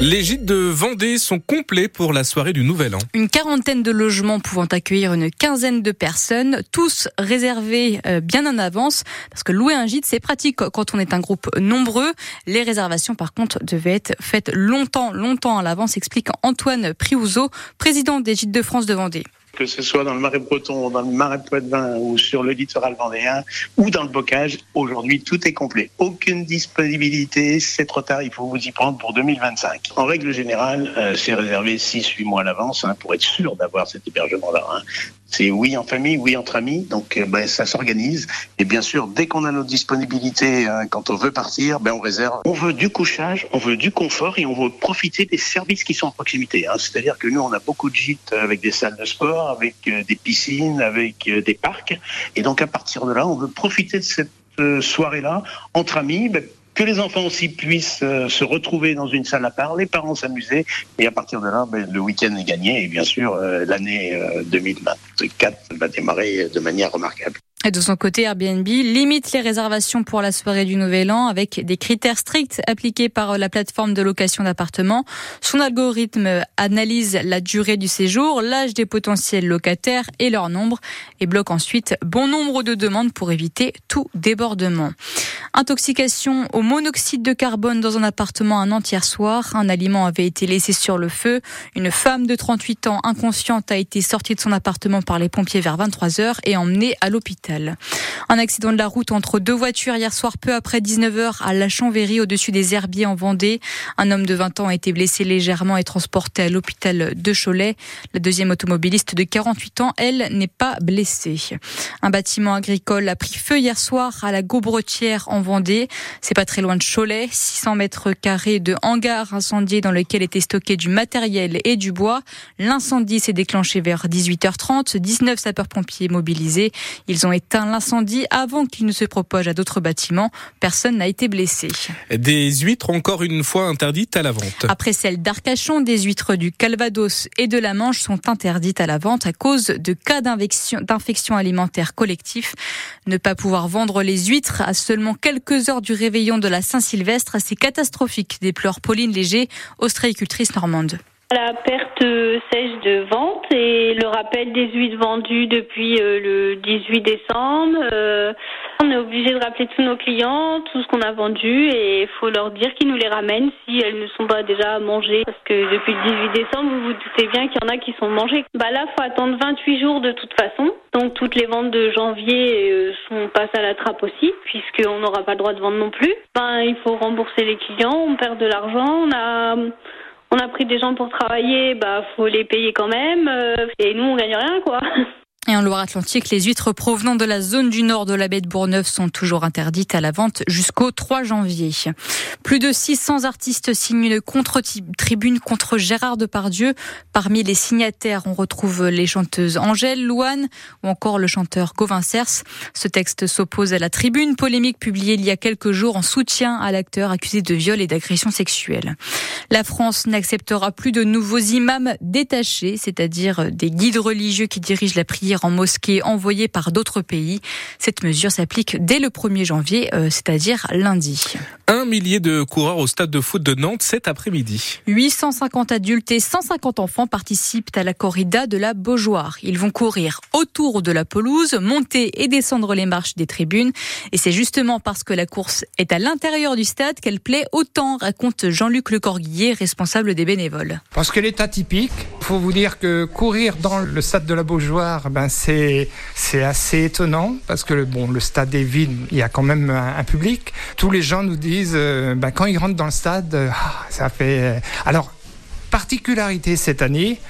Les gîtes de Vendée sont complets pour la soirée du Nouvel An. Une quarantaine de logements pouvant accueillir une quinzaine de personnes, tous réservés euh, bien en avance, parce que louer un gîte, c'est pratique quand on est un groupe nombreux. Les réservations, par contre, devaient être faites longtemps, longtemps à l'avance, explique Antoine Priouzeau, président des gîtes de France de Vendée que ce soit dans le marais breton, dans le marais poitevin ou sur le littoral vendéen ou dans le bocage, aujourd'hui tout est complet. Aucune disponibilité, c'est trop tard, il faut vous y prendre pour 2025. En règle générale, euh, c'est réservé 6-8 mois à l'avance hein, pour être sûr d'avoir cet hébergement-là. Hein. C'est oui en famille, oui entre amis, donc euh, ben, ça s'organise. Et bien sûr, dès qu'on a nos disponibilités, hein, quand on veut partir, ben, on réserve. On veut du couchage, on veut du confort et on veut profiter des services qui sont en proximité. Hein. C'est-à-dire que nous, on a beaucoup de gîtes avec des salles de sport, avec euh, des piscines, avec euh, des parcs. Et donc à partir de là, on veut profiter de cette soirée-là entre amis, ben, que les enfants aussi puissent euh, se retrouver dans une salle à part, les parents s'amuser, et à partir de là, ben, le week-end est gagné, et bien sûr, euh, l'année 2024 euh, va démarrer de manière remarquable. De son côté, Airbnb limite les réservations pour la soirée du Nouvel An avec des critères stricts appliqués par la plateforme de location d'appartements. Son algorithme analyse la durée du séjour, l'âge des potentiels locataires et leur nombre et bloque ensuite bon nombre de demandes pour éviter tout débordement. Intoxication au monoxyde de carbone dans un appartement un entier soir. Un aliment avait été laissé sur le feu. Une femme de 38 ans inconsciente a été sortie de son appartement par les pompiers vers 23 heures et emmenée à l'hôpital. Un accident de la route entre deux voitures hier soir peu après 19h à La Chanvéry au-dessus des Herbiers en Vendée. Un homme de 20 ans a été blessé légèrement et transporté à l'hôpital de Cholet. La deuxième automobiliste de 48 ans, elle, n'est pas blessée. Un bâtiment agricole a pris feu hier soir à la Gaubretière en Vendée. C'est pas très loin de Cholet. 600 mètres carrés de hangar incendié dans lequel était stocké du matériel et du bois. L'incendie s'est déclenché vers 18h30. 19 sapeurs-pompiers mobilisés. Ils ont éteint l'incendie avant qu'il ne se propage à d'autres bâtiments. Personne n'a été blessé. Des huîtres encore une fois interdites à la vente. Après celles d'Arcachon, des huîtres du Calvados et de la Manche sont interdites à la vente à cause de cas d'infection alimentaire collectif. Ne pas pouvoir vendre les huîtres à seulement quelques heures du réveillon de la Saint-Sylvestre, c'est catastrophique, déplore Pauline Léger, ostréicultrice normande. La perte sèche de vente et le rappel des huîtres vendues depuis euh, le 18 décembre. Euh, on est obligé de rappeler tous nos clients, tout ce qu'on a vendu et il faut leur dire qu'ils nous les ramènent si elles ne sont pas déjà mangées. Parce que depuis le 18 décembre, vous vous doutez bien qu'il y en a qui sont mangées. Bah là, faut attendre 28 jours de toute façon. Donc toutes les ventes de janvier euh, sont passées à la trappe aussi, puisqu'on n'aura pas le droit de vendre non plus. Ben, il faut rembourser les clients, on perd de l'argent, on a on a pris des gens pour travailler, bah faut les payer quand même. Euh, et nous, on gagne rien, quoi. Et en Loire-Atlantique, les huîtres provenant de la zone du nord de la baie de Bourgneuf sont toujours interdites à la vente jusqu'au 3 janvier. Plus de 600 artistes signent une contre-tribune contre Gérard Depardieu. Parmi les signataires, on retrouve les chanteuses Angèle, Louane ou encore le chanteur Gauvin Cers. Ce texte s'oppose à la tribune polémique publiée il y a quelques jours en soutien à l'acteur accusé de viol et d'agression sexuelle. La France n'acceptera plus de nouveaux imams détachés, c'est-à-dire des guides religieux qui dirigent la prière en mosquée envoyés par d'autres pays. Cette mesure s'applique dès le 1er janvier, euh, c'est-à-dire lundi. Un millier de coureurs au stade de foot de Nantes cet après-midi. 850 adultes et 150 enfants participent à la corrida de la Beaujoire. Ils vont courir autour de la pelouse, monter et descendre les marches des tribunes. Et c'est justement parce que la course est à l'intérieur du stade qu'elle plaît autant, raconte Jean-Luc Lecorguillier, responsable des bénévoles. Parce qu'elle est atypique. Il faut vous dire que courir dans le stade de la Beaujoire, ben c'est assez étonnant parce que bon, le stade est vide, il y a quand même un, public. Tous les gens nous disent, euh, ben, quand ils rentrent dans le stade, euh, ah, ça fait. Euh, alors, particularité cette année.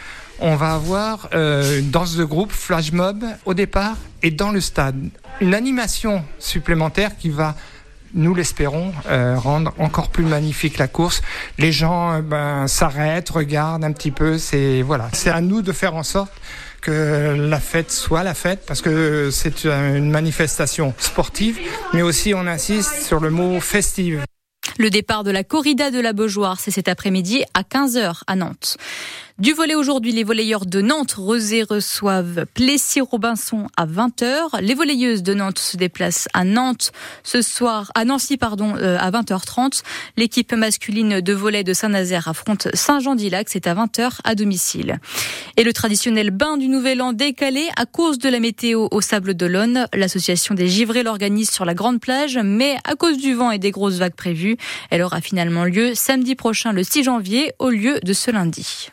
On va avoir une danse de groupe, flash mob au départ et dans le stade. Une animation supplémentaire qui va nous l'espérons, rendre encore plus magnifique la course. Les gens ben, s'arrêtent, regardent un petit peu. C'est voilà, c'est à nous de faire en sorte que la fête soit la fête, parce que c'est une manifestation sportive, mais aussi on insiste sur le mot festive. Le départ de la corrida de la Beaujoire, c'est cet après-midi à 15h à Nantes. Du volet aujourd'hui, les volleyeurs de Nantes, Rosé reçoivent Plessis-Robinson à 20h. Les volleyeuses de Nantes se déplacent à Nantes ce soir, à Nancy, pardon, euh, à 20h30. L'équipe masculine de volley de Saint-Nazaire affronte Saint-Jean-d'Ilac. C'est à 20h à domicile. Et le traditionnel bain du Nouvel An décalé à cause de la météo au Sable d'Olonne. L'association des givrés l'organise sur la grande plage, mais à cause du vent et des grosses vagues prévues, elle aura finalement lieu samedi prochain, le 6 janvier, au lieu de ce lundi.